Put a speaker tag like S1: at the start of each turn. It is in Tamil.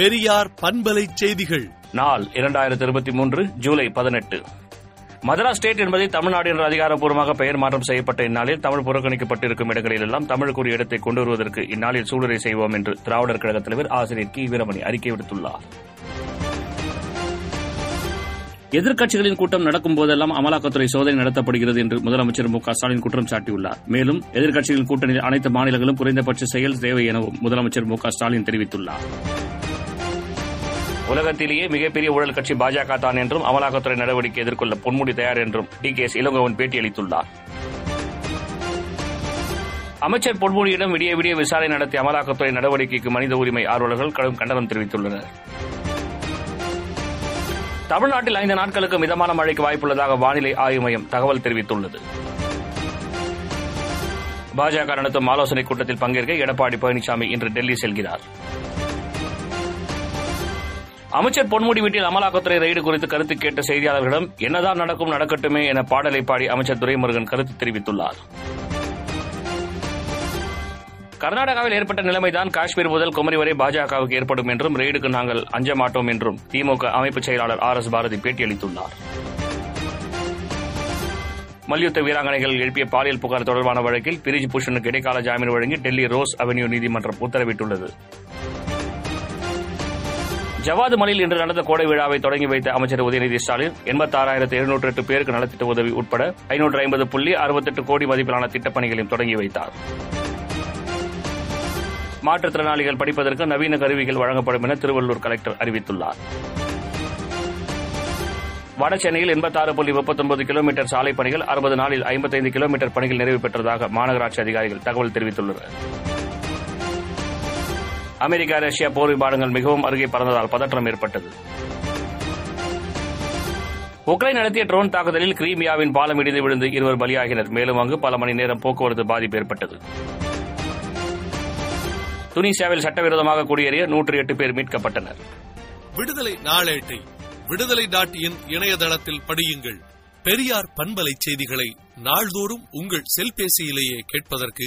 S1: பெரியார் பண்பலை செய்திகள்.
S2: நாள் இரண்டாயிரத்தி இருபத்தி மூன்று ஜூலை பதினெட்டு. மதராஸ் ஸ்டேட் என்பதை தமிழ்நாடு என்ற அதிகாரப்பூர்வமாக பெயர் மாற்றம் செய்யப்பட்ட இந்நாளில் தமிழ் புறக்கணிக்கப்பட்டிருக்கும் இடங்களிலெல்லாம் தமிழுக்குரிய இடத்தை கொண்டு வருவதற்கு இந்நாளில் சூளுரை செய்வோம் என்று திராவிடர் கழக தலைவர் ஆசிரியர் கி. வீரமணி அறிக்கை விடுத்துள்ளார். எதிர்க்கட்சிகளின் கூட்டம் நடக்கும் போதெல்லாம் அமலாக்கத்துறை சோதனை நடத்தப்படுகிறது என்று முதலமைச்சர் மு க ஸ்டாலின் குற்றம் சாட்டியுள்ளார். மேலும் எதிர்க்கட்சிகளின் கூட்டணியில் அனைத்து மாநிலங்களும் குறைந்தபட்ச செயல் தேவை எனவும் முதலமைச்சர் மு க ஸ்டாலின் தெரிவித்துள்ளார். உலகத்திலேயே மிகப்பெரிய ஊழல் கட்சி பாஜக தான் என்றும் அமலாக்கத்துறை நடவடிக்கை எதிர்கொள்ள பொன்முடி தயார் என்றும் டி கே எஸ் இளங்கோவன் பேட்டியளித்துள்ளார். அமைச்சர் பொன்முடியிடம் விடிய விடிய விசாரணை நடத்திய அமலாக்கத்துறை நடவடிக்கைக்கு மனித உரிமை ஆர்வலர்கள் கடும் கண்டனம் தெரிவித்துள்ளனர். தமிழ்நாட்டில் ஐந்து நாட்களுக்கு மிதமான மழைக்கு வாய்ப்புள்ளதாக வானிலை ஆய்வு மையம் தகவல் தெரிவித்துள்ளது. பாஜக நடத்தும் ஆலோசனைக் கூட்டத்தில் பங்கேற்க எடப்பாடி பழனிசாமி இன்று டெல்லி செல்கிறார். அமைச்சர் பொன்முடி வீட்டில் அமலாக்கத்துறை ரெய்டு குறித்து கருத்து கேட்ட செய்தியாளர்களிடம் என்னதான் நடக்கும் நடக்கட்டுமே என பாடலை பாடி அமைச்சர் துரைமுருகன் கருத்து தெரிவித்துள்ளார். கர்நாடகாவில் ஏற்பட்ட நிலைமைதான் காஷ்மீர் முதல் குமரி வரை பாஜகவுக்கு ஏற்படும் என்றும் ரெய்டுக்கு நாங்கள் அஞ்ச மாட்டோம் என்றும் திமுக அமைப்பு செயலாளர் ஆர் எஸ் பாரதி பேட்டியளித்துள்ளார். மல்யுத்த வீராங்கனைகள் எழுப்பிய பாலியல் புகார் தொடர்பான வழக்கில் பிரிஜ் பூஷனுக்கு இடைக்கால ஜாமீன் வழங்கி டெல்லி ரோஸ் அவென்யூ நீதிமன்றம் உத்தரவிட்டுள்ளது. ஜவாது மலையில் இன்று நடந்த கோடை விழாவை தொடங்கி வைத்த அமைச்சர் உதயநிதி ஸ்டாலின் எண்பத்தாறாயிரத்து எழுநூற்று எட்டு பேருக்கு நலத்திட்ட உதவி உட்பட ஐநூற்று ஐம்பது புள்ளி அறுபத்தெட்டு கோடி மதிப்பிலான திட்டப்பணிகளையும் தொடங்கி வைத்தார். மாற்றுத்திறனாளிகள் படிப்பதற்கு நவீன கருவிகள் வழங்கப்படும் என திருவள்ளூர் கலெக்டர் அறிவித்துள்ளார். வட சென்னையில் எண்பத்தாறு புள்ளி முப்பத்தொன்பது கிலோமீட்டர் சாலை பணிகள் அறுபது நாளில் ஐம்பத்தைந்து கிலோமீட்டர் பணிகள் நிறைவு பெற்றதாக மாநகராட்சி அதிகாரிகள் தகவல் தெரிவித்துள்ளனா் அமெரிக்கா ரஷ்யா போர் விமானங்கள் மிகவும் அருகே பறந்ததால் பதற்றம் ஏற்பட்டது. உக்ரைன் நடத்திய ட்ரோன் தாக்குதலில் கிரீமியாவின் பாலம் இடிந்து விழுந்து இருவர் பலியாகினர். மேலும் அங்கு பல மணி நேரம் போக்குவரத்து பாதிப்பு ஏற்பட்டது. துனிசியாவில் சட்டவிரோதமாக குடியேறிய நூற்றி எட்டு பேர் மீட்கப்பட்டனர்.
S1: விடுதலை நாளேட்டை விடுதலை டாட் இன் இணையதளத்தில் படியுங்கள். பெரியார் பண்பலை செய்திகளை நாள்தோறும் உங்கள் செல்பேசியிலேயே கேட்பதற்கு